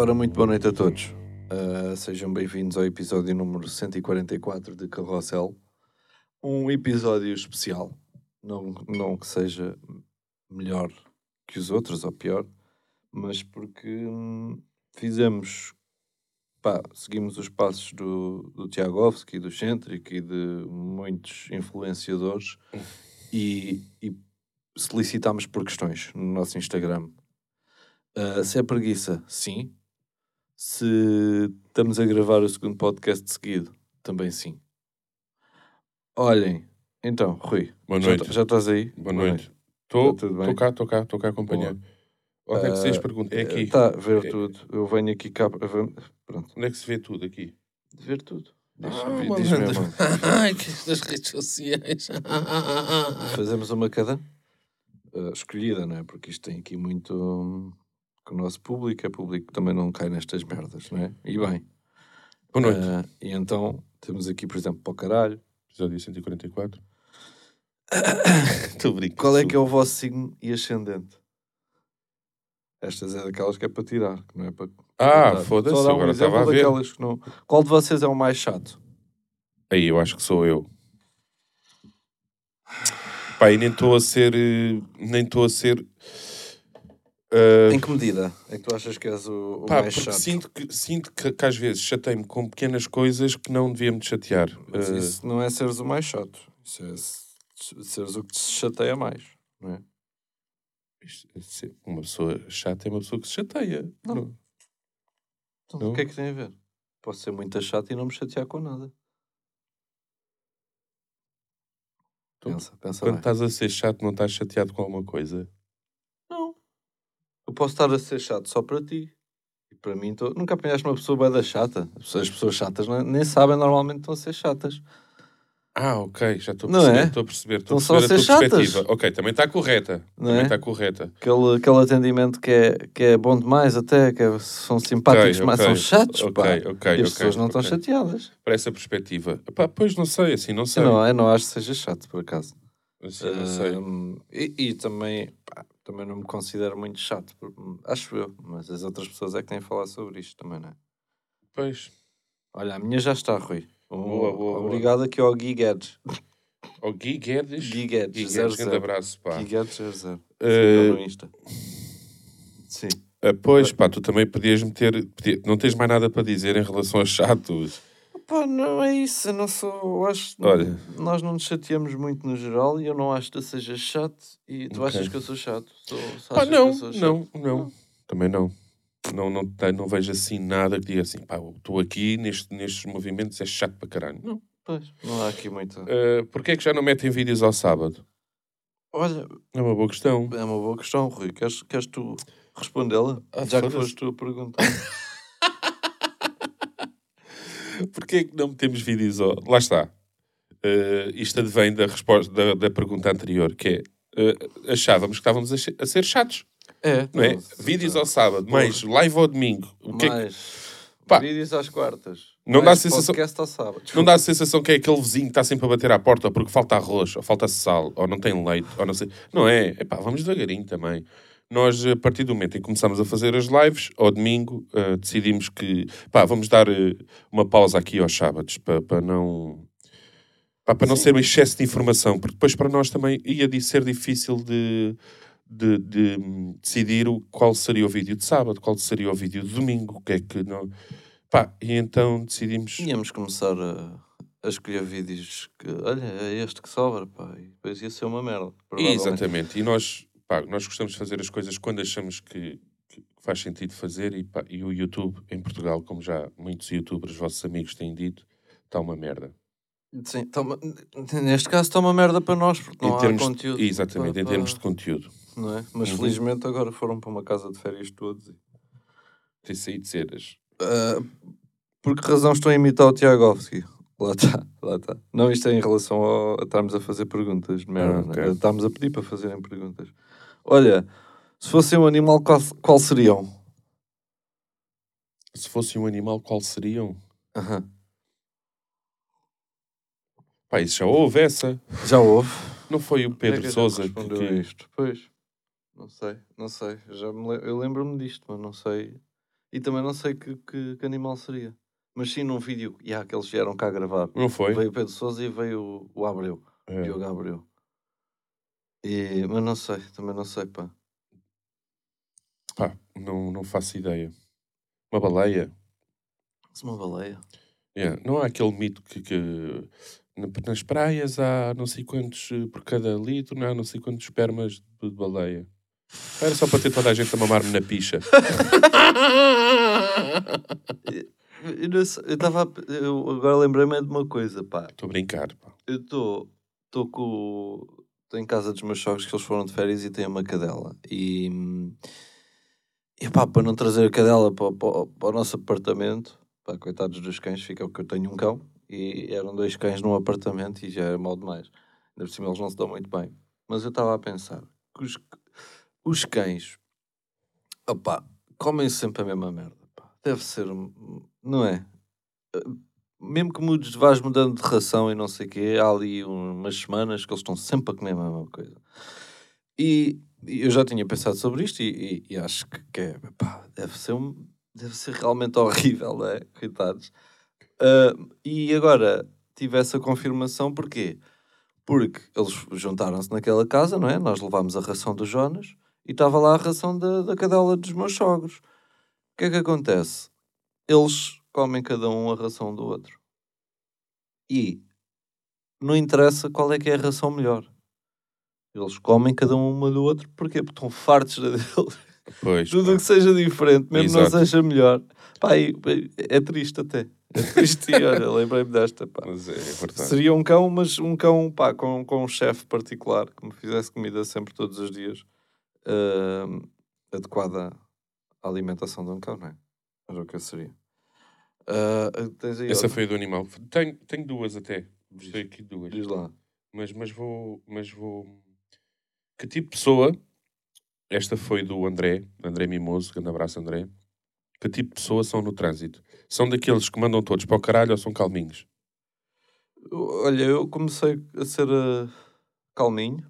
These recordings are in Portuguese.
Ora, muito boa noite a todos. Uh, sejam bem-vindos ao episódio número 144 de Carrossel. Um episódio especial. Não, não que seja melhor que os outros ou pior, mas porque hum, fizemos. Pá, seguimos os passos do, do Tiagovski, do Centric e de muitos influenciadores e, e solicitámos por questões no nosso Instagram. Uh, se é preguiça, sim. Se estamos a gravar o segundo podcast de seguido, também sim. Olhem, então, Rui, Boa já, noite. já estás aí? Boa noite. Estou Tá cá, estou cá, estou cá a acompanhar. Onde é que vocês Ah, perguntam? É aqui. Está a ver É- tudo. Eu venho aqui cá. Pronto, Onde é que se vê tudo aqui? ver tudo. Diz, Ah, diz. Ai, que das redes sociais. Fazemos uma cada uh, escolhida, não é? Porque isto tem aqui muito. O nosso público é público que também não cai nestas merdas, não é? E bem. Boa noite. uh, e então temos aqui, por exemplo, para o caralho. Episódio 144. Estou brincando. Qual é que é o vosso signo e ascendente? Estas é daquelas que é para tirar, que não é para. Ah, foda-se, um agora estava a ver. não. Qual de vocês é o mais chato? Aí, eu acho que sou eu. Pá, e nem estou a ser... eh, Nem estou a ser... eh, Em que medida é que tu achas que és o, o Pá, mais chato? sinto que, sinto que, que às vezes chatei-me com pequenas coisas que não devia me chatear. Mas Eh, isso não é seres o mais chato. Isso é se- seres o que te chateia mais, não é? se- uma pessoa chata é uma pessoa que se chateia. Não. Não. Então, Não? o que é que tem a ver? Posso ser muito chato e não me chatear com nada. Então, pensa, pensa Quando bem. estás a ser chato, não estás chateado com alguma coisa? Não. Eu posso estar a ser chato só para ti. E para mim, tô... nunca apanhaste uma pessoa bem da chata. As pessoas, as pessoas chatas não- nem sabem normalmente estão a ser chatas. Ah, ok, já estou a Não perceber, é? estou a perceber, estou a a tua chatas. perspectiva. Ok, também está correta. Não também é? está correta. Aquele, aquele atendimento que é, que é bom demais até, que é- são simpáticos, Ok, mas são chatos, ok, pá. ok, e as pessoas não estão chateadas. Para essa perspectiva. Pois não sei, assim não sei. Eu não, eu não acho que seja chato, por acaso. Assim não sei. Ahm, e, e também, pá, também não me considero muito chato, acho eu, mas as outras pessoas é que têm a falar sobre isto também, não é? Pois. Olha, a minha já está, Rui. Um- Boa, boa, boa. Obrigado aqui ao Gui Guedes. O Gui Guedes. Gui Guedes, Gui zero, Guedes, grande zero. abraço, pá. Gui Guedes 00. Eh, Sigam no Insta. Sim. Ah, pois, pá, tu também podias meter... podia- Não tens mais nada para dizer em relação aos chatos. Pá, não é isso, eu não sou. Acho Olha. nós não nos chateamos muito no geral e eu não acho que eu seja chato e tu Ok. achas que eu sou chato. Pá, achas não, chato? não, não. Também não. Não, não, tem- não vejo assim nada que diga assim, pá, estou aqui neste, nestes movimentos, é chato para caralho. Não. Pois, não há aqui muito. Uh, Porquê é que já não metem vídeos ao sábado? Olha, É uma boa questão. é uma boa questão, Rui. Queres, queres tu respondê-la? Ah, Já que foste tu a perguntar. Porquê é que não metemos vídeos ao... Lá está. Uh, isto advém da, resposta, da, da pergunta anterior, que é, uh, achávamos que estávamos a, a ser chatos, É, não é? não, vídeos ao sábado, mais live ao domingo. O que é que- Mais Pá. vídeos às quartas. Não mais dá a sensação-. Não dá a sensação que é aquele vizinho que está sempre a bater à porta porque falta arroz, ou falta sal, ou não tem leite, ou não sei. Não é? Epá, vamos devagarinho também. Nós, a partir do momento em que começámos a fazer as lives, ao domingo, eh, decidimos que, pá, vamos dar eh, uma pausa aqui aos sábados, para, para não... pá, para não ser um excesso de informação, porque depois para nós também ia ser difícil de, de, de, hum, decidir o, qual seria o vídeo de sábado, qual seria o vídeo de domingo, o que é que não... Pá, e então decidimos... Íamos começar a, a escolher vídeos que, olha, é este que sobra, pá, e depois ia ser uma merda. Exatamente. E nós, pá, nós gostamos de fazer as coisas quando achamos que, que faz sentido fazer e, pá, e o YouTube em Portugal, como já muitos youtubers, vossos amigos têm dito, está uma merda. Sim, toma, neste caso está uma merda para nós, porque não em há termos conteúdo. de, exatamente, para- em termos de conteúdo. Não é? Mas Uhum. felizmente agora foram para uma casa de férias todos. e- Tem saído cenas. Ah, por que razão estou a imitar o Tiagovski? Lá está, lá está. Não, isto é em relação ao, a estarmos a fazer perguntas merda. Ah, é? Estamos a pedir para fazerem perguntas. Olha, se fossem um animal, qual, qual seriam? Se fosse um animal, qual seriam? Aham. Pá, isso já houve essa. Já houve. Não foi o é Pedro que já Sousa que... a isto? Pois, não sei, não sei. Já me le- eu lembro-me disto, mas não sei. E também não sei que, que, que animal seria. Mas sim num vídeo, e há que eles vieram cá gravar. Não foi? Veio o Pedro Sousa e veio o, o Abreu. É. Diogo Abreu. E, mas não sei, também não sei, pá. Pá, não, não faço ideia. Uma baleia? Se uma baleia. Yeah, Não há aquele mito que, que na- nas praias há não sei quantos eh, por cada litro, não há não sei quantos espermas de baleia. Era só para ter toda a gente a mamar-me na picha. Eu eu estava. a- eu Agora lembrei-me de uma coisa, pá. Estou a brincar. pá. Eu estou. Estou com. Estou em casa dos meus sogros que eles foram de férias e têm uma cadela. E. E pá, para não trazer a cadela para, o- para, o- para o nosso apartamento, pá, coitados dos cães, fica que eu tenho um cão e eram dois cães num apartamento e já era mal demais. Ainda por cima eles não se dão muito bem. Mas eu estava a pensar que os, os cães, opá, comem sempre a mesma merda. pá. Deve ser, não é? Mesmo que mudes, vais mudando de ração e não sei o quê, há ali umas semanas que eles estão sempre a comer a mesma coisa. E, eu já tinha pensado sobre isto e, e- e acho que, que é, pá, deve ser, um, deve ser realmente horrível, não é? Coitados. Ah, e agora tive essa confirmação, porquê? Porque eles juntaram-se naquela casa, não é? Nós levámos a ração do Jonas e estava lá a ração da, da cadela dos meus sogros. O que é que acontece? Eles comem cada um a ração do outro. E não interessa qual é que é a ração melhor. Eles comem cada um uma do outro porquê? porque estão fartos da dele. Pois. Tudo pá. que seja diferente, mesmo não Exato. seja melhor. Pá, e- é triste até. É triste olha, lembrei-me desta. Pá. Mas é, é verdade. Seria um cão, mas um cão pá, com, com um chefe particular que me fizesse comida sempre todos os dias, ahm, adequada à alimentação de um cão, não é? Era o que eu seria. Ah, Essa foi a do animal. Tenho, tenho duas até. Gostei aqui duas. Diz lá. Mas, mas vou. Mas vou. Que tipo de pessoa? Esta foi do André, André Mimoso, grande abraço, André. Que tipo de pessoa são no trânsito? São daqueles que mandam todos para o caralho ou são calminhos? Olha, eu comecei a ser ah, calminho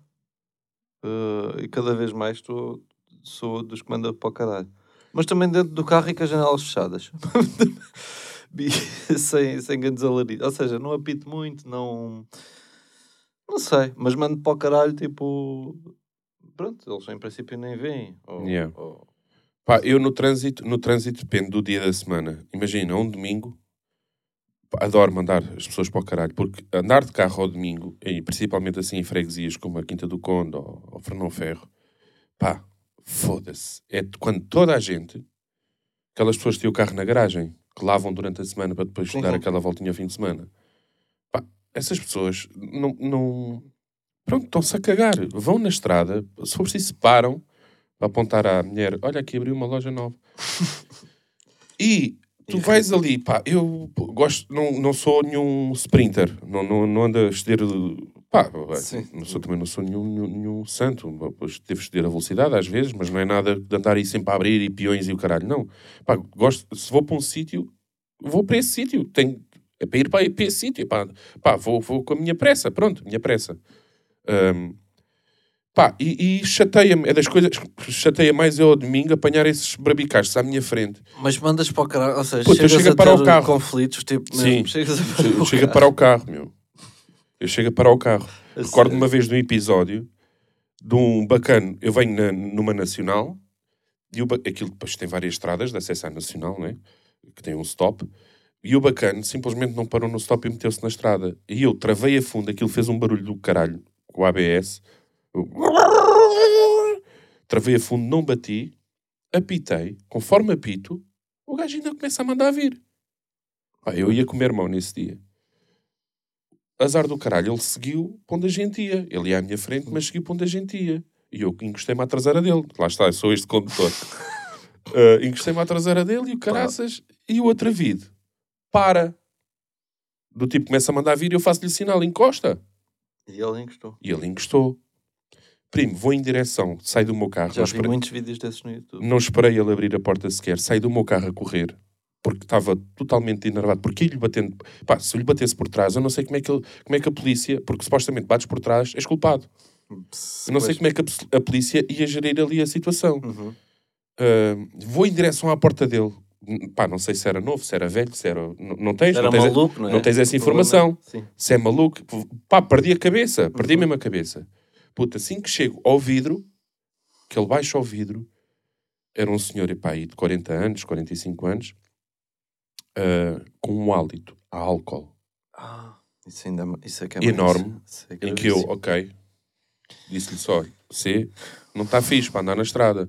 ah, e cada vez mais estou, sou dos que manda para o caralho. Mas também dentro do carro e com as janelas fechadas. Sem, sem grandes alaridos. Ou seja, não apito muito, não. Não sei, mas mando para o caralho, tipo. Pronto, eles em princípio nem veem. Ou, Yeah. ou- Pá, eu no trânsito, no trânsito depende do dia da semana. Imagina, um domingo, adoro mandar as pessoas para o caralho, porque andar de carro ao domingo, e principalmente assim em freguesias como a Quinta do Conde ou, ou Fernão Ferro, pá, foda-se. É quando toda a gente, aquelas pessoas que têm o carro na garagem, que lavam durante a semana para depois Sim, dar sim. aquela voltinha ao fim de semana, pá, essas pessoas não. não pronto, estão-se a cagar. Vão na estrada, se for preciso, param para apontar à mulher: olha, aqui abriu uma loja nova. e tu vais ali, pá, eu gosto, não, não sou nenhum sprinter, não, não, não ando a estender. Pá, Sim. não sou, também não sou nenhum, nenhum, nenhum santo. Pois devo estender a velocidade às vezes, mas não é nada de andar aí sempre a abrir e peões e o caralho. Não. Pá, gosto, se vou para um sítio, vou para esse sítio. Tenho, é para ir para, para esse sítio. Pá, pá vou, vou com a minha pressa. Pronto, minha pressa. Ahm, pá, e, e chateia-me. É das coisas que chateia mais eu ao domingo apanhar esses brabicachos à minha frente. Mas mandas para o caralho, ou seja, Puta, chegas chego a a parar ter o carro. conflitos, tipo, Sim. mesmo, chegas a parar Eu o chego a carro. parar o carro, meu. Eu chego a parar o carro. Recordo uma vez num episódio de um bacana. Eu venho na- numa nacional e o, aquilo depois tem várias estradas de acesso à nacional, né? que tem um stop. E o bacana simplesmente não parou no stop e meteu-se na estrada. E eu travei a fundo, aquilo fez um barulho do caralho com o ABS. Eu- Travei a fundo, não bati, apitei, conforme apito, o gajo ainda começa a mandar vir. Pá, eu ia comer mão nesse dia. Azar do caralho, ele seguiu para onde a gente ia. Ele ia à minha frente, mas seguiu para onde a gente ia. E eu encostei-me à traseira dele. Lá está, eu sou este condutor. Uh, encostei-me à traseira dele e o caraças. E o atravido para. Do tipo, começa a mandar vir e eu faço-lhe sinal, encosta. E ele encostou. E ele encostou. Primo, vou em direção, sai do meu carro. Já vi esperei- muitos vídeos desses no YouTube. não esperei ele abrir a porta sequer. Saí do meu carro a correr. Porque estava totalmente enervado. Porque ia-lhe batendo... Pá, se lhe batesse por trás, eu não sei como é que, ele, como é que a polícia... Porque supostamente bates por trás, és culpado. Eu não sei como é que a, a polícia ia gerir ali a situação. Uhum. Ah, vou em direção à porta dele. Pá, não sei se era novo, se era velho, se era. Não, não tens, Era não tens, maluco, não é? não tens essa informação. Sim. se é maluco. Pá, perdi a cabeça, perdi Uhum. mesmo a cabeça. Puta, assim que chego ao vidro, que ele baixa ao vidro, era um senhor, epá, aí de 40 anos, 45 anos, ah, com um hálito a álcool. Ah, isso ainda isso é que é Enorme, isso é em que eu, ok, disse-lhe só, você não está fixe para andar na estrada.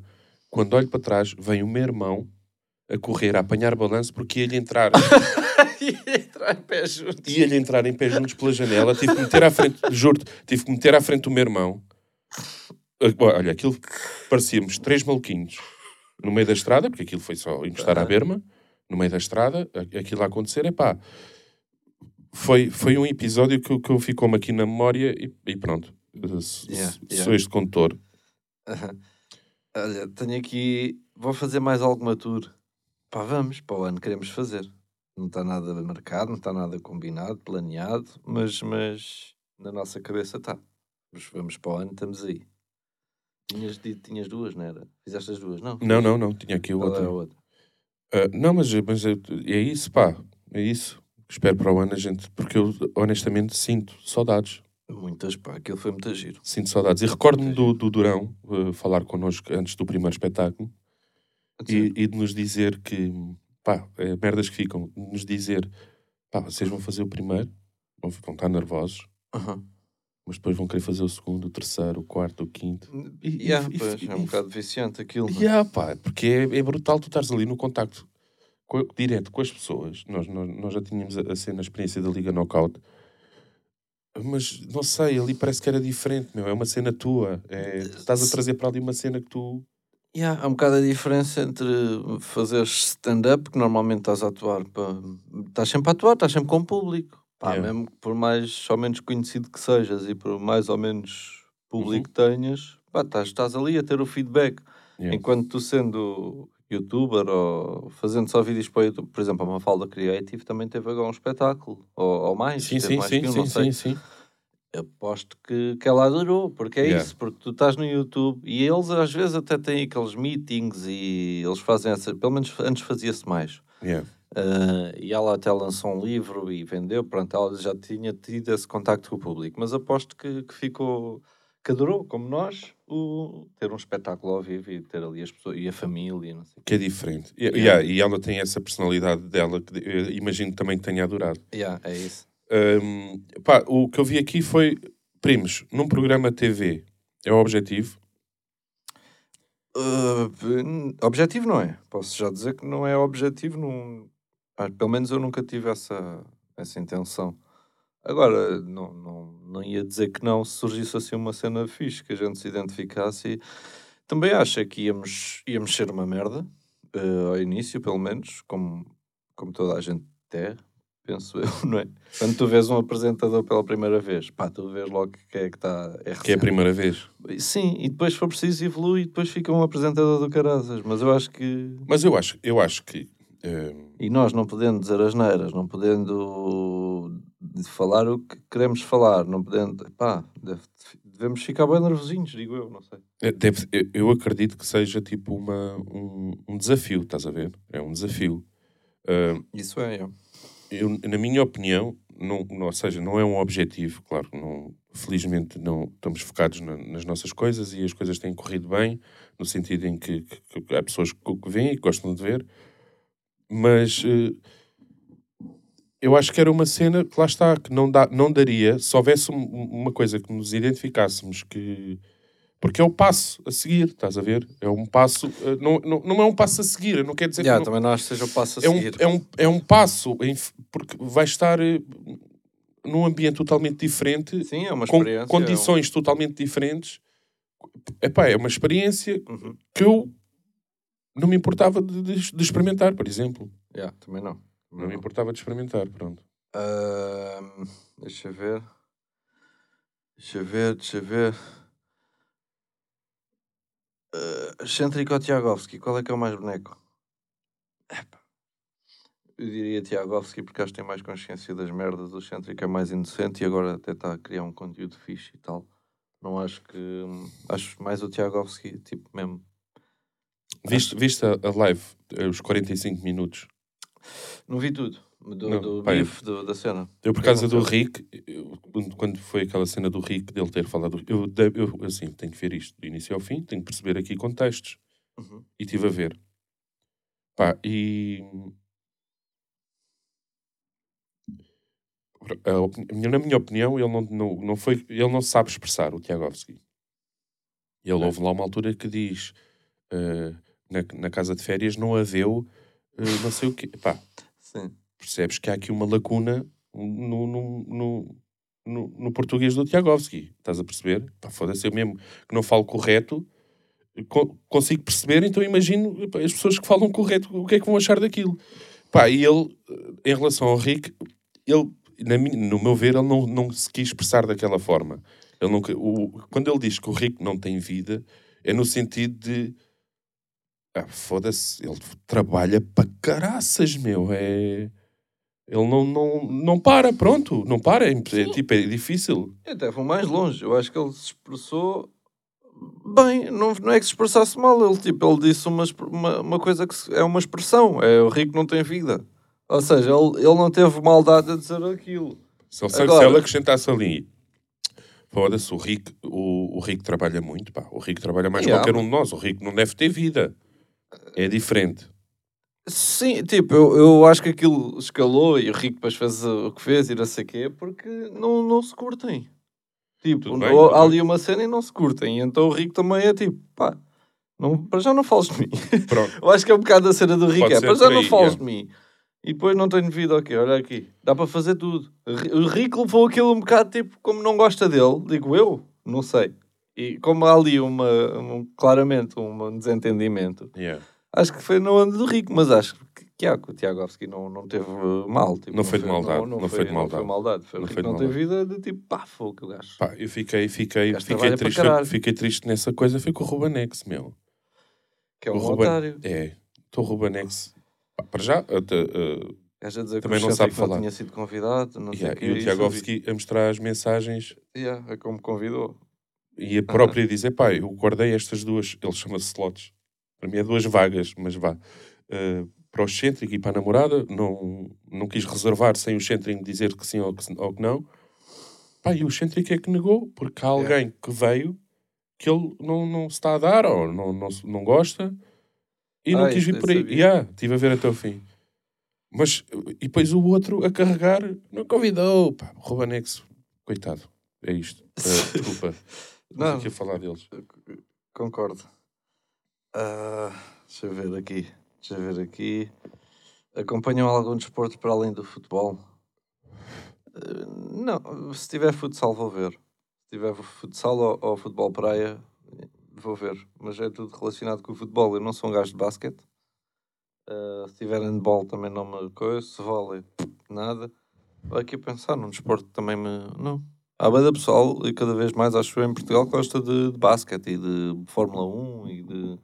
Quando olho para trás, vem o meu irmão a correr, a apanhar balanço, porque ia-lhe entrar, Ia entrar em pé juntos. ia-lhe entrar em pé juntos pela janela, tive que meter à frente, juro-te, tive que meter à frente do meu irmão. Ah, Olha, aquilo parecíamos três maluquinhos no meio da estrada, porque aquilo foi só encostar à berma, no meio da estrada, aquilo a acontecer, é pá. Foi, foi um episódio que, que ficou-me aqui na memória e, e pronto. S- Yeah. Sou este condutor. Olha, tenho aqui. Vou fazer mais alguma tour. Pá, vamos, para o ano queremos fazer. Não está nada marcado, não está nada combinado, planeado, mas, mas na nossa cabeça está. Vamos para o ano, estamos aí. Tinhas tinhas duas, não era? Fizeste as duas, não? Não, não, não, tinha aqui o Qual era a outro. outra? Ah, não, mas, mas é é isso, pá, é isso. Espero para o ano a gente, porque eu honestamente sinto saudades. Muitas, pá, aquilo foi muito giro. Sinto saudades. E recordo-me do, do Durão eh, falar connosco antes do primeiro espetáculo e, e de nos dizer que, pá, é, merdas que ficam, de nos dizer, pá, vocês vão fazer o primeiro, vão, vão estar nervosos, Aham. Mas depois vão querer fazer o segundo, o terceiro, o quarto, o quinto. E, Yeah, e- pois, e- é um bocado viciante aquilo. não é? Yeah, pá, porque é, é brutal tu estares ali no contacto co- direto com as pessoas. Nós, nós, nós já tínhamos a, a cena, a experiência da Liga Knockout, mas não sei, ali parece que era diferente, meu. É uma cena tua. É, estás a trazer para ali uma cena que tu. Yeah, há um bocado a diferença entre fazer stand-up, que normalmente estás a atuar para. Estás sempre a atuar, estás sempre com o público. Pá, Yeah. Mesmo que por mais ou menos conhecido que sejas e por mais ou menos público Uhum. que tenhas, pá, estás, estás ali a ter o feedback. Yeah. Enquanto tu sendo youtuber ou fazendo só vídeos para o YouTube, por exemplo, a Mafalda Creative também teve agora um espetáculo, ou, ou mais, Sim, sim, mais sim, um, sim, sim, sim. Aposto que, que ela adorou, porque é Yeah. isso, porque tu estás no YouTube e eles às vezes até têm aqueles meetings e eles fazem essa, pelo menos antes fazia-se mais. Yeah. Ah, e ela até lançou um livro e vendeu, pronto, ela já tinha tido esse contacto com o público, mas aposto que, que ficou, que adorou, como nós, o, ter um espetáculo ao vivo e ter ali as pessoas e a família, não sei. Que é diferente. E, Yeah. yeah, e ela tem essa personalidade dela que imagino também que tenha adorado. Yeah, é isso. Hum, pá, o que eu vi aqui foi, primos, num programa TV, é o objetivo. N- objetivo não é. Posso já dizer que não é objetivo. Não... Ah, pelo menos eu nunca tive essa, essa intenção. Agora, não, não, não ia dizer que não se surgisse assim uma cena fixe, que a gente se identificasse. E... Também acho que íamos, íamos ser uma merda, eh, ao início, pelo menos, como, como toda a gente é, penso eu, não é? Quando tu vês um apresentador pela primeira vez, pá, tu vês logo que é que está... É Que é a primeira vez. Sim, e depois, se for preciso, evolui e depois fica um apresentador do caraças. Mas eu acho que. Mas eu acho, eu acho que. E nós não podendo dizer as neiras, não podendo de falar o que queremos falar, não podendo. Pá, deve- devemos ficar bem nervosinhos, digo eu, não sei. é, deve- eu- eu acredito que seja tipo uma, um, um desafio, estás a ver? É um desafio. Hum, Isso é, é. eu, na minha opinião, não, não- ou seja, não é um objetivo, claro, não, felizmente não estamos focados na- nas nossas coisas e as coisas têm corrido bem, no sentido em que, que- que há pessoas que, que veem e que gostam de ver, mas eh, eu acho que era uma cena que lá está, que não, dá, não daria se houvesse um- uma coisa que nos identificássemos que. Porque é o passo a seguir, estás a ver? É um passo. eh, Não, não, não é um passo a seguir, não quero dizer Já, que. não- também não acho que seja o passo a é um, seguir. é, um, é um passo, em porque vai estar eh, num ambiente totalmente diferente, Sim, é uma com experiência. condições totalmente diferentes. Epá, é uma experiência É um... Uhum. que eu não me importava de, de- de experimentar, por exemplo. Já, também não. Não me importava de experimentar, pronto. Ahm, deixa eu ver. Deixa eu ver, deixa eu ver. Uh, ou Tiagovski? Qual é que é o mais boneco? Epá. Eu diria Tiagovski porque acho que tem mais consciência das merdas. O Excêntrico é mais inocente e agora até está a criar um conteúdo fixe e tal. Não acho que. Acho mais o Tiagovski, tipo, mesmo. Viste, viste a, a live, eh, os 45 minutos? Não vi tudo. Do, Não, do pá, bife do- da cena. Eu, por causa do? Rick, eu- quando- foi aquela cena do Rick, dele ter falado, eu, eu assim, tenho que ver isto do início ao fim, tenho que perceber aqui contextos. Uhum. E estive a ver. Pá, e. A na minha opinião, ele não, não, não foi, ele não sabe expressar o Tiagovski. Ele houve lá uma altura que diz eh, na, na casa de férias não haveu eh, não sei o quê. Pá, Sim. percebes que há aqui uma lacuna no, no, no, no, no português do Tiagovski. Estás a perceber? Pá, foda-se, eu mesmo que não falo correto, co- consigo perceber, então imagino pá, as pessoas que falam correto, o que é que vão achar daquilo. Pá, e ele, eh, em relação ao Rick, ele, na no meu ver, ele não, não se quis expressar daquela forma. Ele que- o, quando ele diz que o Rick não tem vida, é no sentido de ah, foda-se, ele trabalha para caraças, meu. É... Ele não, não, não para, pronto, não para. É, é, tipo, é difícil. Eu até vou mais longe. Eu acho que ele se expressou bem. Não, não é que se expressasse mal. Ele, tipo, ele disse uma, uma, uma coisa que se- é uma expressão. É o rico não tem vida. Ou seja, ele, ele não teve maldade a dizer aquilo. Se ele, se Agora- ele acrescentasse ali, foda-se, o Rick, o, o Rick trabalha muito, pá. O Rick trabalha mais que Yeah, qualquer um de nós. O Rick não deve ter vida. É diferente. Sim, tipo, eu, eu acho que aquilo escalou e o Rico depois fez o que fez e não sei o quê, porque não, não se curtem. Tipo, bem, tudo há ali uma cena e não se curtem. Então o Rico também é tipo, pá, não, para já não fales de mim. Pronto. eu acho que é um bocado a cena do Rico, Pode é para já não fales é. de mim. E depois não tenho vida, ok, olha aqui, dá para fazer tudo. O Rico levou aquilo um bocado tipo, como não gosta dele, digo eu, não sei. E como há ali uma, um- claramente um desentendimento, Yeah. Acho que foi no ano do Rico, mas acho que, que, há, que o Tiagovski não, não teve uh, mal. Tipo, Não foi de maldade, não foi de Não foi maldade. maldade. Foi o Não foi não maldade. vida de tipo, pá, fogo, que o gajo. Pá, eu fiquei, fiquei, fiquei, triste, fiquei triste nessa coisa. Foi com o Rubanex, meu. Que é o um Ruben- otário. É, estou Rubanex. Pá, para já, até, uh, Gajo a dizer Também que o não sabe falar. tinha sido convidado, não sei o yeah, quê. e o. Tiagovski a mostrar as mensagens Yeah, é como convidou. E a própria dizer, pá, eu guardei estas duas, ele chama-se slots, para mim é duas vagas, mas vá, uh, para o excêntrico e para a namorada, não, não quis reservar sem o excêntrico dizer que sim ou que, ou que não. Pá, e o excêntrico é que negou, porque há alguém que veio que ele não, não se está a dar ou não, não, não gosta e não Ah, quis isso vir por aí. sabia. Yeah, estive a ver até o fim. Mas, e depois o outro a carregar, não convidou, pá, Rubanex, coitado, é isto. Uh, desculpa, não Não. sei a falar deles. Concordo. Ah, deixa eu ver aqui. Deixa eu ver aqui. Acompanham algum desporto para além do futebol? Ah, não, se tiver futsal vou ver. Se tiver futsal ou, ou futebol praia, vou ver. Mas é tudo relacionado com o futebol. Eu não sou um gajo de basquete. Ah, se tiver handball também não me coisa. Se vôlei, nada. Vou aqui a pensar num desporto que também me... Não. Há bem pessoal, e cada vez mais acho eu em Portugal, que gosta de, de basquete e de Fórmula 1 e de...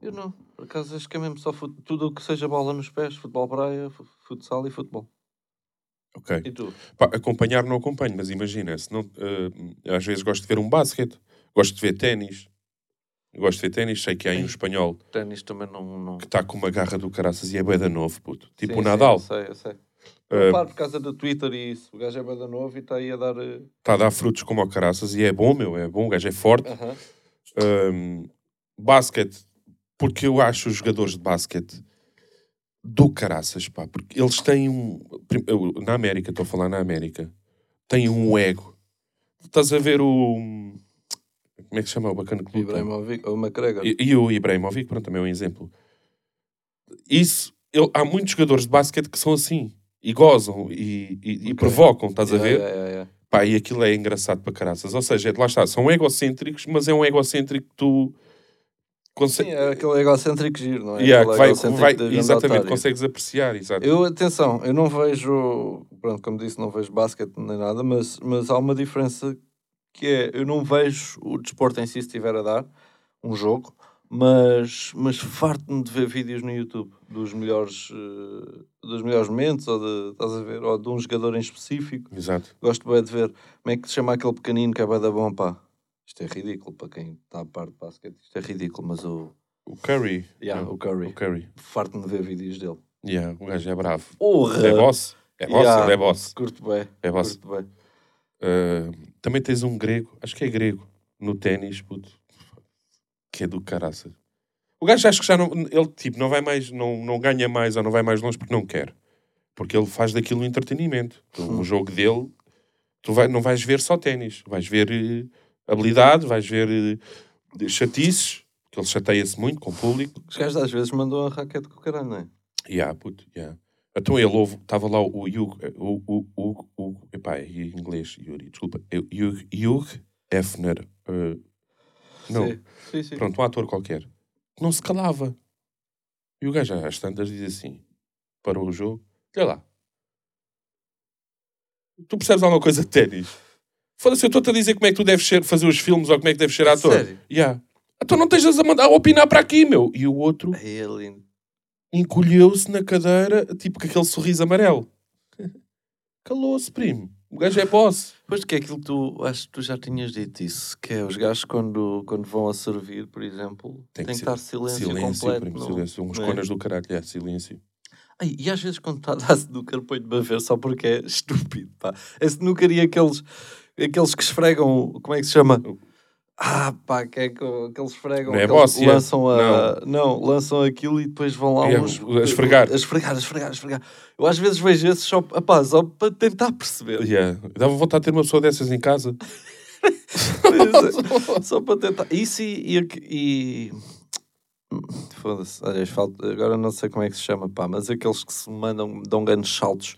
Eu não. Por acaso acho que é mesmo só fut... tudo o que seja bola nos pés, futebol praia, fu- futsal e futebol. Ok. E tu? Pá, acompanhar não acompanho, mas imagina, se não, eh, às vezes gosto de ver um basquete, gosto de ver ténis, gosto de ver ténis, sei que há aí um espanhol Ténis também não... não... que está com uma garra do caraças e é bué novo, puto. Tipo Sim, o sim, Nadal, eu sei, eu sei. Eh, Eu paro por causa do Twitter e isso. O gajo é bada novo e está aí a dar... eh, está a dar frutos como o caraças e é bom, meu, é bom, o gajo é forte. aham. Um, basquete, porque eu acho os jogadores de basquete do caraças, pá, porque eles têm um. eu- Na América, estou a falar na América, têm um ego. Estás a ver o. Como é que se chama o bacana que? Ibrahimovic, ou McGregor. E, e o Ibrahimovic, pronto, também é um exemplo. Isso, ele- há muitos jogadores de basquete que são assim. E gozam e, e- e Ok. provocam, estás a Yeah, ver? yeah, yeah. Pá, e aquilo é engraçado para caraças. Ou seja, lá está, são egocêntricos, mas é um egocêntrico que tu Sim, consegues. é aquele egocêntrico giro, não é? Yeah, que vai, vai- exatamente, otário. consegues apreciar. Exato. Eu, atenção, eu não vejo, pronto, como disse, não vejo basquete nem nada, mas, mas há uma diferença que é, eu não vejo o desporto em si se estiver a dar, um jogo, mas, mas farto-me de ver vídeos no YouTube dos melhores, eh, dos melhores momentos, ou de, estás a ver, ou de um jogador em específico. Exato. Gosto bem de ver como é que se chama aquele pequenino que é bué da bom, pá. Isto é ridículo para quem está a par de basquete, isto é ridículo, mas o O Curry. Yeah, Não, o Curry. O Curry. Farto-me de ver vídeos dele. Yeah, o gajo é bravo. Porra! É boss? É boss, Yeah, é boss. Curto bem. É boss. Curto bem. Uh, também tens um grego, acho que é grego, no ténis, puto. Que é do caraças. O gajo acho que já não. Ele tipo, não vai mais, não, não ganha mais ou não vai mais longe porque não quer. Porque ele faz daquilo um entretenimento. Hum. O jogo dele, tu vai, não vais ver só ténis. Vais ver eh, habilidade, vais ver eh, chatices, que ele chateia-se muito com o público. Os gajos às vezes mandam a raquete com o caralho, não é? Yeah, puto, yeah. Então ele houve, estava lá o Hugh, o, o, o, o, epá, é em inglês, Yuri, desculpa, é Hugh, Hugh Hefner, eh, não, Sim, sim. sim. pronto, um ator qualquer, que não se calava. E o gajo às tantas diz assim, parou o jogo, olha lá, tu percebes alguma coisa de ténis? Foda-se, eu estou-te a dizer como é que tu deves ser, fazer os filmes ou como é que deves ser ator. Sério? Yeah. Então não estejas a mandar a opinar para aqui, meu. E o outro é encolheu-se na cadeira, tipo com aquele sorriso amarelo. Calou-se, primo. O gajo é boss. Pois que é aquilo que tu, acho que tu já tinhas dito isso, que é os gajos quando, quando vão a servir, por exemplo, tem, que, ser- estar silêncio, silêncio, completo. não- silêncio. Uns não é? conas do caralho, é, silêncio. Ai, e às vezes quando está a dar snooker põe-me a ver só porque é estúpido, pá. É snooker e aqueles, aqueles que esfregam, como é que se chama? Ah, pá, que é que, que eles esfregam, Não é boss, que é? lançam a... Não. lançam aquilo e depois vão lá É, uns... a esfregar. A esfregar, a esfregar, a esfregar. Eu às vezes vejo esses só, apá, só para tentar perceber. Yeah. Dava vontade de ter uma pessoa dessas em casa. Só para tentar. Isso e. e, e... Foda-se. Agora não sei como é que se chama, pá, mas aqueles que se mandam, dão grandes saltos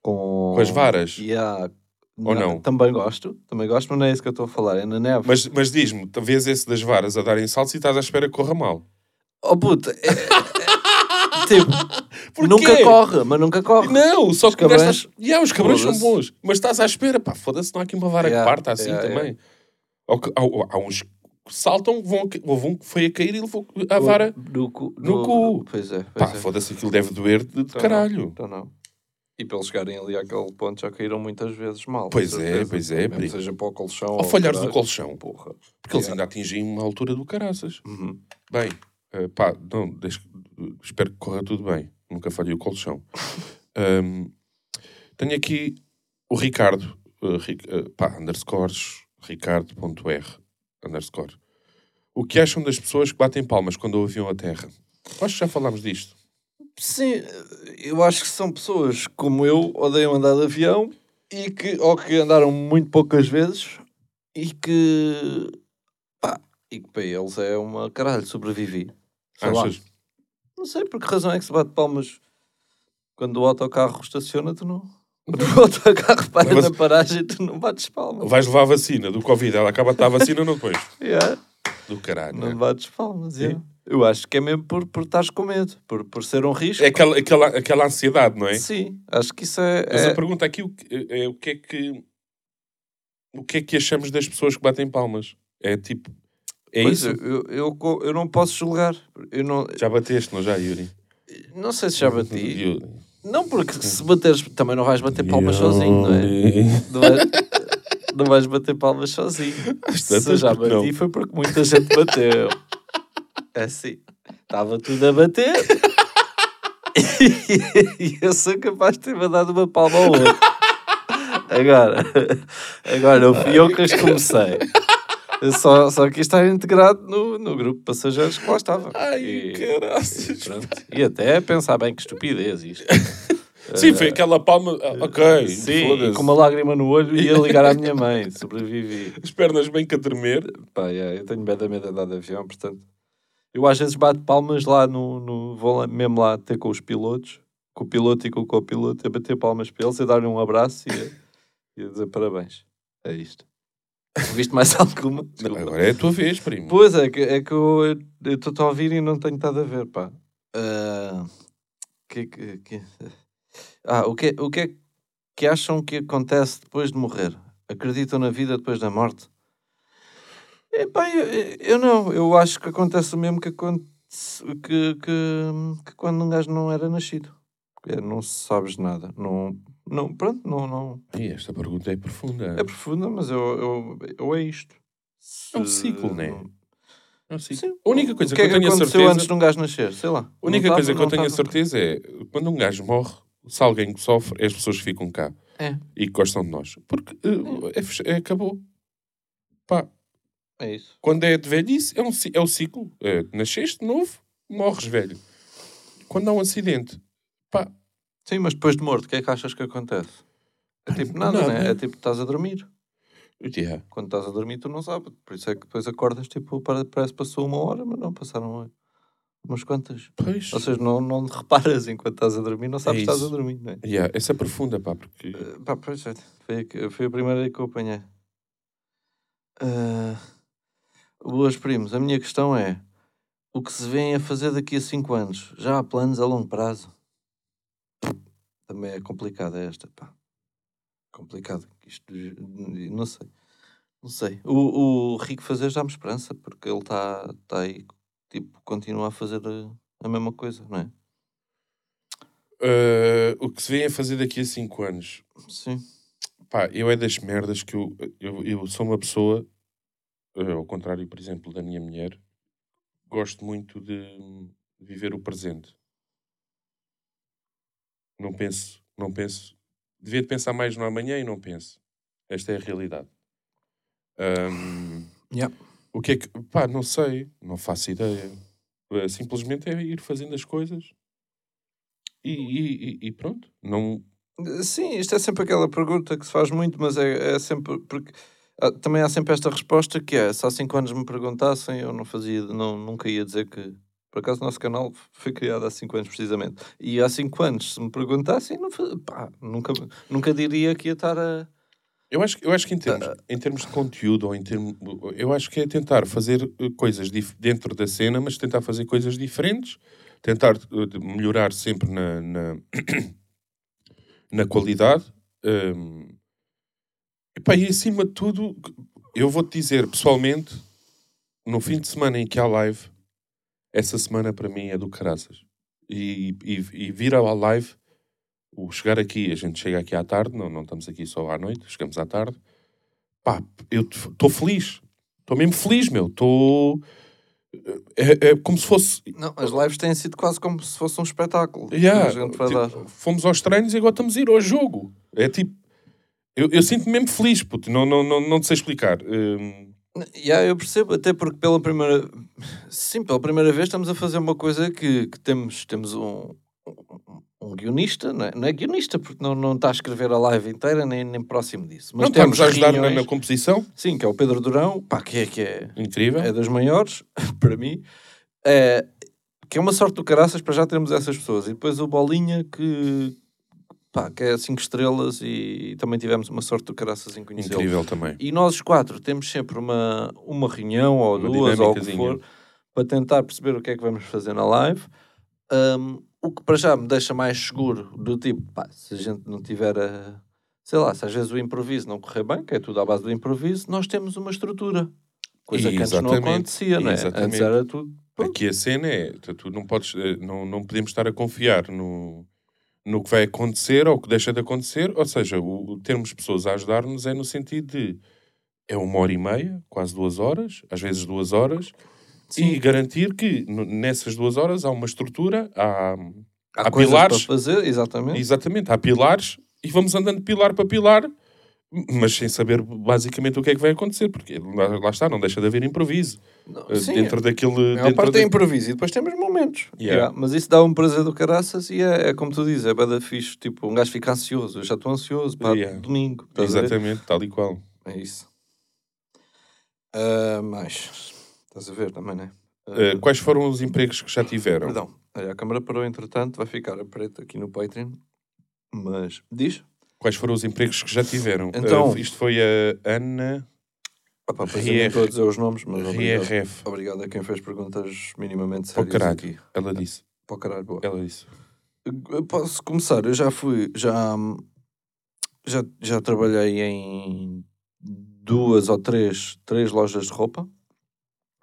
com. Com as varas? Yeah. Ou não? Também gosto, também gosto, mas não é isso que eu estou a falar, é na neve. Mas, mas diz-me, vês esse das varas a darem saltos e estás à espera que corra mal. Oh puta, é, é- tipo, Porquê? nunca corre, mas nunca corre. Não, só Os que cabrões- está- Yeah, os cabrões são bons. Mas estás à espera, pá, foda-se, não há aqui uma vara Yeah, que parta assim yeah, também. Ou que- Há, há uns que saltam, vão, houve um que foi a cair e levou a vara. No cu. No cu. Pois é, Pá, pois é. foda-se, aquilo deve doer de, de Então caralho. Não, então não. E para eles chegarem ali àquele ponto já caíram muitas vezes mal. Pois é, pois é, Mesmo. Seja para o colchão Ou falhares do colchão. Porra. Porque eles Yeah. ainda atingem uma altura do caraças. Uhum. Bem, eh, pá, não, deixa- espero que corra tudo bem. Nunca falhei o colchão. Ahm, tenho aqui o Ricardo, eh, Ri- eh, pá, underscores, ricardo.r, underscore. O que acham das pessoas que batem palmas quando ouviam a terra? Acho que já falámos disto. Sim, eu acho que são pessoas como eu, odeiam andar de avião e que, ou que andaram muito poucas vezes e que, pá, e que para eles é uma caralho, sobrevivi. Sei lá. Não sei por que razão é que se bate palmas quando o autocarro estaciona, tu não. Quando o autocarro para na paragem, tu não bates palmas. Vais levar a vacina do Covid, ela acaba de estar a vacina, não depois. Yeah, Do caralho. não né? bates palmas. Yeah. Eu acho que é mesmo por, por estares com medo, por, por ser um risco. É aquela, aquela, aquela ansiedade, não é? Sim, acho que isso é. Mas é- a pergunta aqui que- é o que é que o que é que achamos das pessoas que batem palmas? É tipo, é Pois, isso? Eu, eu, eu, eu não posso julgar. Eu não, Já bateste, não já, Yuri? não sei se já bati. Yuri. Não, porque se bateres, também não vais bater palmas sozinho, não é? Yuri. Não vais, não vais bater palmas sozinho. Se eu já que não. bati foi porque muita gente bateu. É assim. Estava tudo a bater. E eu sou capaz de ter mandado uma palma ao outro. Agora, agora não fui eu que as comecei. Só, só que estar integrado no, no grupo de passageiros que lá estava. Ai, E- caraças. e. E até pensar bem que estupidez isto. Sim, foi aquela palma. ah, Ok, Sim, com uma lágrima no olho ia ligar à minha mãe. Sobrevivi. As pernas bem que a tremer. Pá, yeah, eu tenho medo da medo de andar de avião, portanto. Eu às vezes bato palmas lá no. no vou lá, mesmo lá ter com os pilotos, com o piloto e com o copiloto, a bater palmas para eles, a dar-lhe um abraço e a, e a dizer parabéns. É isto. Viste mais alguma? Desculpa. Agora é a tua vez, primo. Pois é, que, é que eu estou a ouvir e não tenho estado a ver, pá. Ah, que, que, que- Ah, o que, o que é que acham que acontece depois de morrer? Acreditam na vida depois da morte? Epá, eu, eu não, eu acho que acontece o mesmo que, aconte- que, que, que quando um gajo não era nascido. É, não sabes nada. Não, não, pronto, não, não. Ih, esta pergunta é profunda. É profunda, mas eu, eu, eu é isto. É um Se- ciclo, né? É o ciclo. Sim. A única coisa o que, que é eu tenho a aconteceu certeza... antes de um gajo nascer? Sei lá. A única Não coisa tava- que eu não tenho a tava. certeza é quando um gajo morre, se alguém sofre, é as pessoas que ficam cá É, e que gostam de nós. Porque eh, é é- acabou. Pá, é isso. quando é de velhice, é, um, é o ciclo. É, nasceste novo, morres velho. Quando há um acidente, pá, Sim, mas depois de morto, o que é que achas que acontece? É tipo nada, Nada. né? É tipo estás a dormir. yeah. Quando estás a dormir, tu não sabes. Por isso é que depois acordas, tipo, parece que passou uma hora, mas não, passaram umas quantas. pois. Ou seja, não, não reparas enquanto estás a dormir, não sabes É que estás a dormir, não é? Yeah, essa é profunda, pá, porque Eh, Pá, pois é, foi, foi a primeira que eu apanhei. Ah, boas primos, a minha questão é: o que se vem a fazer daqui a 5 anos? Já há planos a longo prazo? Também é complicada esta, pá. Complicado. Isto, não sei. Não sei. O, o Rico fazer dá-me esperança, porque ele está tá aí, tipo, continua a fazer a, a mesma coisa, não é? eh, o que se vem a fazer daqui a 5 anos, Sim. pá, eu é das merdas que eu, eu, eu sou uma pessoa, eh, ao contrário, por exemplo, da minha mulher, gosto muito de viver o presente. Não penso, não penso. Devia de pensar mais no amanhã e não penso. Esta é a realidade. Ahm, Yeah. o que é que. Pá, não sei, não faço ideia. Eh, Simplesmente é ir fazendo as coisas e, e- e- e pronto. Não, Sim, isto é sempre aquela pergunta que se faz muito, mas é, é sempre porque ah, também há sempre esta resposta que é se há 5 anos me perguntassem, eu não fazia, não, nunca ia dizer que por acaso o nosso canal foi criado há 5 anos precisamente. E há 5 anos, se me perguntassem, não, pá, nunca, nunca diria que ia estar a. Eu acho, eu acho que em termos, em termos de conteúdo, ou em termos, eu acho que é tentar fazer eh, coisas dentro da cena, mas tentar fazer coisas diferentes, tentar eh, melhorar sempre na, na, na qualidade. hum. Epá, e acima de tudo, eu vou-te dizer pessoalmente, no fim de semana em que há live, essa semana para mim é do caraças. E, e, e vir à live o chegar aqui, a gente chega aqui à tarde, não, não estamos aqui só à noite, chegamos à tarde. Pá, eu estou feliz. Estou mesmo feliz, meu. Estou. É, é como se fosse. Não, as lives têm sido quase como se fosse um espetáculo. Yeah, tipo, fomos aos treinos e agora estamos a ir ao jogo. É tipo. Eu, eu sinto-me mesmo feliz, puto. Não, não, não, não te sei explicar. Hum, Yeah, eu percebo, até porque pela primeira sim, pela primeira vez estamos a fazer uma coisa que, que temos, temos um, um, guionista, não é? não é guionista, porque não, não está a escrever a live inteira, nem, nem próximo disso. Mas não temos estamos a ajudar na, reuniões- na composição. Sim, que é o Pedro Durão, pá, que é, que é, Incrível. é dos maiores, para mim. É, que é uma sorte do caraças para já termos essas pessoas. E depois o Bolinha, que, pá, que é 5 estrelas e, também tivemos uma sorte do caraças em conhecê-lo. Incrível também. E nós os quatro temos sempre uma, uma reunião ou Uma duas ou o que for para tentar perceber o que é que vamos fazer na live. Um, o que para já me deixa mais seguro do tipo, pá, se a gente não tiver a. Sei lá, se às vezes o improviso não correr bem, que é tudo à base do improviso, nós temos uma estrutura. Coisa que antes não acontecia, não é? exatamente. Antes era tudo. Aqui a cena é, tu tu não podes, eh, não, não podemos estar a confiar no, no que vai acontecer ou que deixa de acontecer, ou seja, o, termos pessoas a ajudar-nos é no sentido de é uma hora e meia, quase duas horas, às vezes duas horas, e garantir que nessas duas horas há uma estrutura, há, Há, há pilares, para fazer, exatamente. exatamente, há pilares, e vamos andando pilar para pilar, mas sem saber basicamente o que é que vai acontecer, porque lá, lá está, não deixa de haver improviso. Não, eh, sim, dentro daquele... A parte da- é improviso e depois temos momentos. Yeah. Yeah, Mas isso dá um prazer do caraças e é, é como tu dizes, é bada fixe. Tipo, um gajo fica ansioso. Eu já estou ansioso para Yeah. domingo. Exatamente, tal e qual. É isso. Ah, mais. Estás a ver também, né? Ah, Uh, quais foram os empregos que já tiveram? Perdão. Olha, a câmara parou entretanto, vai ficar a preto aqui no Patreon. Mas, diz? Quais foram os empregos que já tiveram? Então- Uh, isto foi a Ana Opa, não a dizer os nomes, mas obrigado. RRF. Obrigado a quem fez perguntas minimamente sérias caralho. aqui. Ela disse. O caralho, boa. Ela disse. Posso começar. Eu já fui, já, já, já trabalhei em duas ou três, três lojas de roupa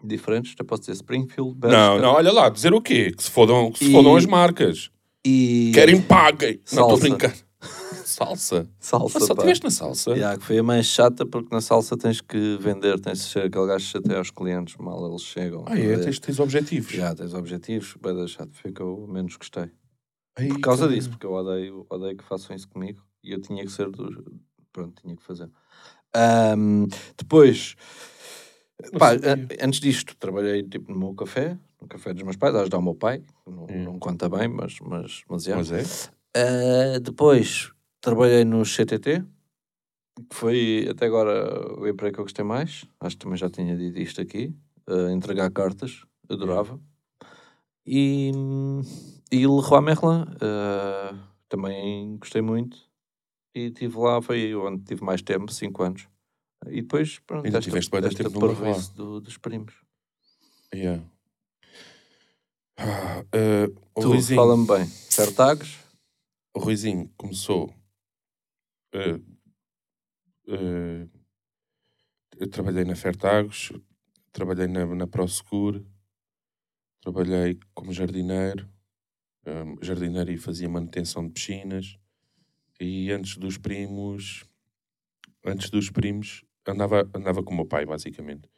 diferentes. Já posso dizer Springfield, Bershka Não, não, olha lá, dizer o quê? Que se fodam, que se E- fodam as marcas. e Querem paguem. Não, estou a Salsa. Salsa? Ah, só pá. estiveste na salsa? Yeah, que foi a mais chata porque na salsa tens que vender, tens de ser aquele gajo até aos clientes, mal eles chegam. Ah, é? Tens, tens objetivos. Já tens objetivos, dar chato, foi que eu menos gostei. Ai, Por causa disso, porque eu odeio, odeio que façam isso comigo e eu tinha que ser do. Pronto, tinha que fazer. Ahm, depois, pá, antes disto, trabalhei tipo no meu café, no café dos meus pais, ajudar o meu pai, não, Hum. não conta bem, mas, mas, mas, já. Mas é? Ah, depois trabalhei no CTT, que foi até agora o emprego que eu gostei mais. Acho que também já tinha dito isto aqui. ah, entregar cartas, adorava. E, e Le Roi Merlin, ah, também gostei muito. E estive lá, foi onde tive mais tempo, 5 anos. E depois, pronto, Ainda tiveste bué de esta tempo no Le Roi. parvoíce do, dos primos. Yeah. Ah, ah, o Tu, fala-me bem. Fertags? o Ruizinho começou. Ah, eu trabalhei na Fertagos, trabalhei na, na Prosegur, trabalhei como jardineiro, ah, jardineiro e fazia manutenção de piscinas. E antes dos primos, antes dos primos, andava, andava com o meu pai, basicamente,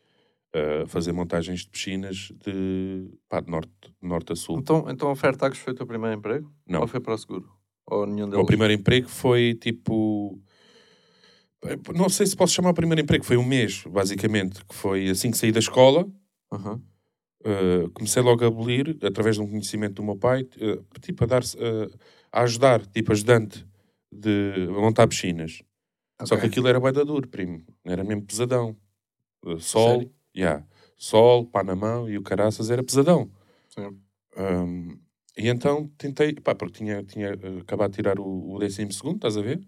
a fazer montagens de piscinas de, pá, de norte, norte a sul. Então, então a Fertags foi o teu primeiro emprego? Não. Ou foi para o seguro? Ou nenhum O deles? meu primeiro emprego foi tipo. Não sei se posso chamar o primeiro emprego, foi um mês, basicamente, que foi assim que saí da escola. Aham. uh, comecei logo a abolir, através de um conhecimento do meu pai, uh, tipo a dar uh, a ajudar, tipo ajudante de montar piscinas. Só que aquilo era da duro, primo. Era mesmo pesadão. Sol, Sério? yeah. sol, pá na mão e o caraças era pesadão. Sim. Um, e então tentei, pá, porque tinha, tinha uh, acabado de tirar o, o décimo segundo, estás a ver?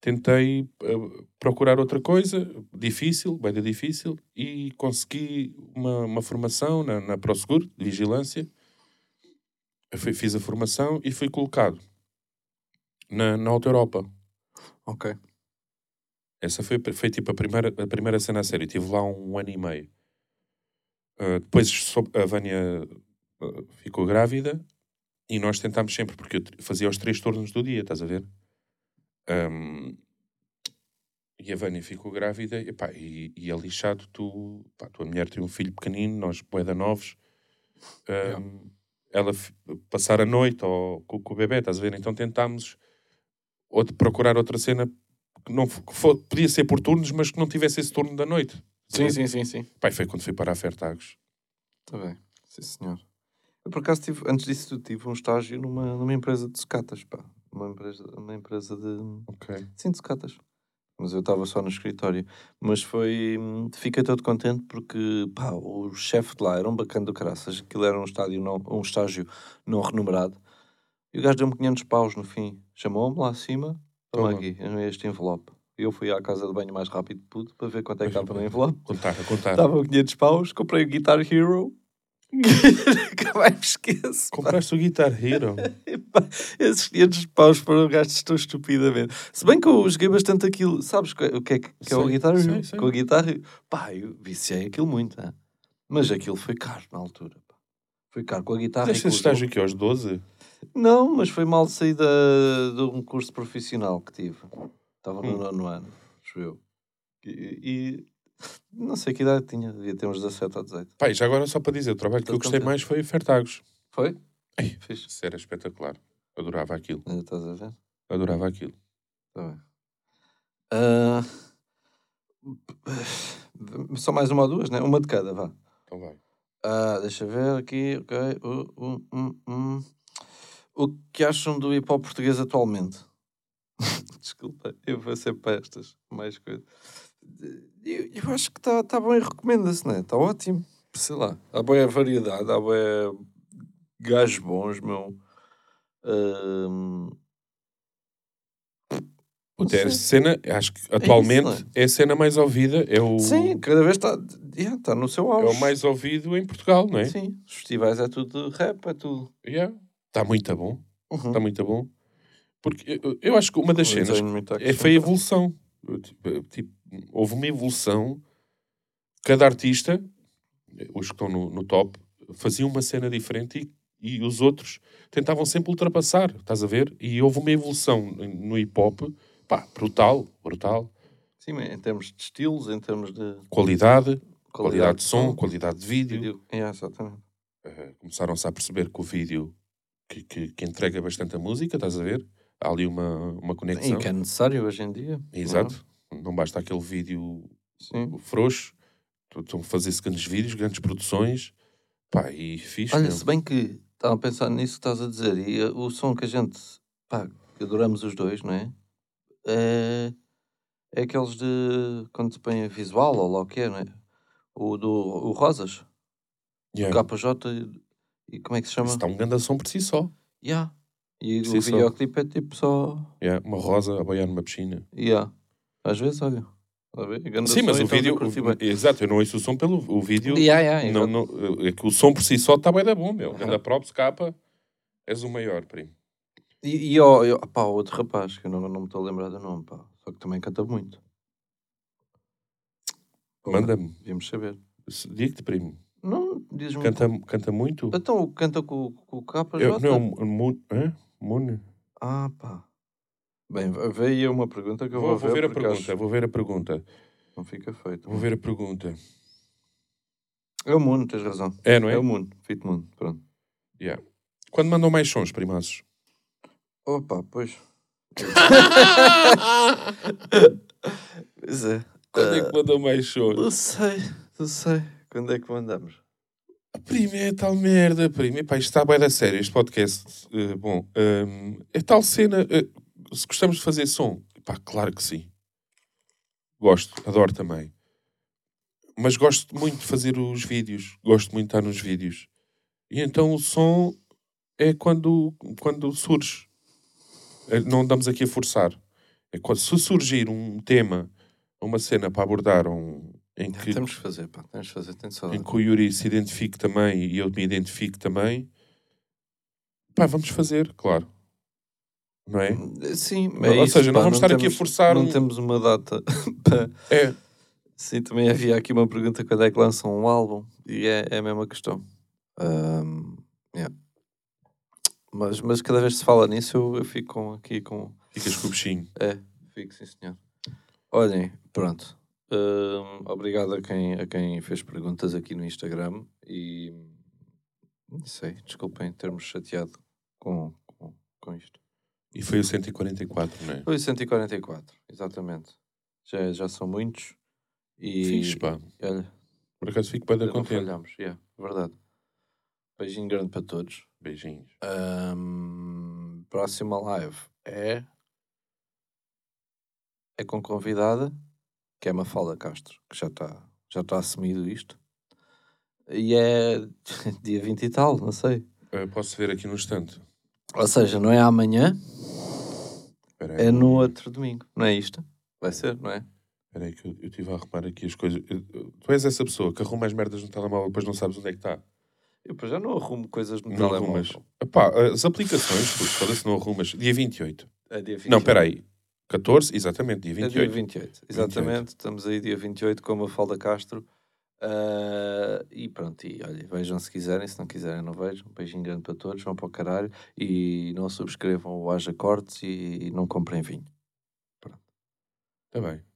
Tentei uh, procurar outra coisa, difícil, bem difícil, e consegui uma, uma formação na, na ProSeguro, de vigilância. Eu fui- fiz a formação e fui colocado na, na Auto Europa. Ok. Essa foi, foi tipo a primeira, a primeira cena a sério. Estive lá um ano e meio. Uh, depois a Vânia uh, ficou grávida e nós tentámos sempre, porque eu fazia os três turnos do dia, estás a ver? Um, e a Vânia ficou grávida e, pá, e, e é lixado. Tu, pá, tua mulher tem um filho pequenino, nós boeda novos. Um, Yeah. Ela passar a noite ou, com, com o bebê, estás a ver? Então tentámos outro, procurar outra cena que não que fo- podia ser por turnos, mas que não tivesse esse turno da noite. Sim, sim, sim, sim. Pai, foi quando fui para a Fertagos. Está bem. Sim, senhor. Eu, por acaso, tive, antes disso, tive um estágio numa, numa empresa de sucatas, pá. Uma empresa, uma empresa de... Ok. Sim, de sucatas. Mas eu estava só no escritório. Mas foi... hum, Fiquei todo contente porque, pá, o chefe de lá era um bacana do caraças. Aquilo era um, estádio não, um estágio não renumerado. E o gajo deu-me 500 paus no fim. Chamou-me lá acima. Toma aqui, este envelope. Eu fui à casa de banho mais rápido que pude para ver quanto é que estava no envelope. Contar, contar. Estavam 500 paus, comprei o Guitar Hero. Nunca mais me esqueço. pá. Compraste o Guitar Hero. Esses 500 paus foram gastos tão estupidamente. Se bem que eu joguei bastante aquilo, sabes o que o que é, que é o Guitar Hero? Com o Guitar Hero. Pá, eu viciei aquilo muito, hein? mas aquilo foi caro na altura. pá. Foi caro com a guitarra. com esse estágio aqui aos 12? Não, mas foi mal sair da- de um curso profissional que tive. Estava no Hum. nono ano, acho eu. E, e não sei que idade tinha, devia ter uns 17 ou 18. Pai, já agora só para dizer, o trabalho que Tô eu gostei contente. mais foi Fertagos. Foi? Ei, Fixe. Isso era espetacular. Adorava aquilo. Eh, Estás a ver? Adorava aquilo. Tá bem. Ah, só mais uma ou duas, né? Uma de cada, vá. Então vai. Ah, deixa ver aqui, ok. Uh, uh, uh, uh. O que acham do hip hop português atualmente? Desculpa, eu vou ser para estas mais coisas. Eu, eu acho que está tá bem, recomenda-se, né? Está ótimo. Sei lá, há boa variedade, há boa gajos bons, meu. Ahm, Puta, é cena, acho que atualmente isso, não é a cena mais ouvida, é o, Sim, cada vez está yeah, tá no seu é auge. o mais ouvido em Portugal, não é? Sim, os festivais é tudo rap, é tudo. Yeah. Está muito bom. Uhum. Está muito bom. Porque eu, eu acho que uma das Não cenas é, foi a evolução. Tipo, tipo, houve uma evolução. Cada artista, os que estão no, no top, faziam uma cena diferente e, e os outros tentavam sempre ultrapassar, estás a ver? E houve uma evolução no hip hop, pá, brutal, brutal. Sim, em termos de estilos, em termos de Qualidade, qualidade, de som, qualidade de vídeo. vídeo. É, exatamente. Uh, começaram-se a perceber que o vídeo que, que, que entrega bastante a música, estás a ver? Há ali uma, uma conexão. E que é necessário hoje em dia. é? Exato. Não basta aquele vídeo Sim. frouxo. Estão a fazer-se grandes vídeos, grandes produções. Pá, e fixe. Olha, se bem que estava a pensar nisso que estás a dizer, e uh, o som que a gente, pá, que adoramos os dois, não é? É, é aqueles de quando se põe visual ou lá o que é, não é? O do o Rosas, Yeah. KJ e, como é que se chama? Isso está um grande som por si só. Yeah. E Por si o só. videoclipe é tipo só. Yeah, Uma rosa a boiar numa piscina. Yeah. Às vezes, olha. Ganda Sim, mas o a vídeo. o- exato, eu não ouço o som pelo o vídeo. Yeah, yeah, não, não, é que o som por si só está bem da bom, meu. Aham. Ganda props, capa. És o maior, primo. E, e ó, eu- pá, outro rapaz, que eu não, não me estou a lembrar do nome, pá. Só que também canta muito. Manda-me. Devíamos saber. Digo-te, primo. Não, diz-me. Canta, canta muito? Então, canta com, com o KJ? Eu, não é o Moon. Hã? Moon? Ah, pá. Bem, veio uma pergunta que eu vou, Vou, vou ver a pergunta, acho vou ver a pergunta. Não fica feito. Vou ver a pergunta. É o Moon, tens razão. É, não É, é? o Moon, Fit Moon, pronto. Yeah. Quando mandam mais sons, primaços? Opa, pois. pois é. Quando é que mandam mais sons? Não sei, não sei. Quando é que mandamos? Primo, é tal merda, primo. Epá, isto está bem da sério, este podcast. Eh, bom, ehm, é tal cena. eh, se gostamos de fazer som, pá, claro que sim. Gosto, adoro também. Mas gosto muito de fazer os vídeos. Gosto muito de estar nos vídeos. E então o som é quando, quando surge. Eh, Não andamos aqui a forçar. É quando, se surgir um tema, uma cena para abordar, um, em que Temos que fazer, pá. Temos que fazer, tem de em saudade. que o Yuri se identifique também e eu me identifique também, pá, vamos fazer, claro. Não é? Sim, Ou é isso, seja, não pá, vamos estar aqui a temos- forçar Não um- temos uma data para... É, Sim, também havia aqui uma pergunta quando é que lançam um álbum e é, é a mesma questão. Ahm, yeah. mas, mas cada vez que se fala nisso eu, eu fico com- aqui com. ficas com o bichinho. É, fico sim senhor. Olhem, pronto. Ahm, obrigado a quem, a quem fez perguntas aqui no Instagram e não sei, desculpem termos chateado com. E foi o 144, não é? Foi o 144, exatamente. Já, já são muitos e Fixe, pá. olha, Por acaso fico bem não contente. falhamos, yeah, verdade. Beijinho grande para todos. Beijinhos. Ahm, próxima live é. É com convidada, que é Mafalda Castro, que já está já tá assumido isto. E é dia 20 e tal, não sei. Eh, posso ver aqui no instante. Ou seja, não é amanhã, Espera aí. é no outro domingo. Não é isto? Vai ser, não é? Espera aí que eu estive a arrumar aqui as coisas. Eu- eu- Tu és essa pessoa que arruma as merdas no telemóvel e depois não sabes onde é que está. Eu já não arrumo coisas no Não telemóvel. arrumas. Epá, as aplicações, foda-se, não arrumas. Dia 28. É dia 28. Não, espera aí. 14, exatamente, dia É dia 28. 28, exatamente. Estamos aí dia 28 com a Mafalda Castro. Ah, e pronto, e olha, vejam se quiserem, se não quiserem, não vejam. Um beijinho grande para todos, vão para o caralho e não subscrevam o Haja Cortes e não comprem vinho. Está bem.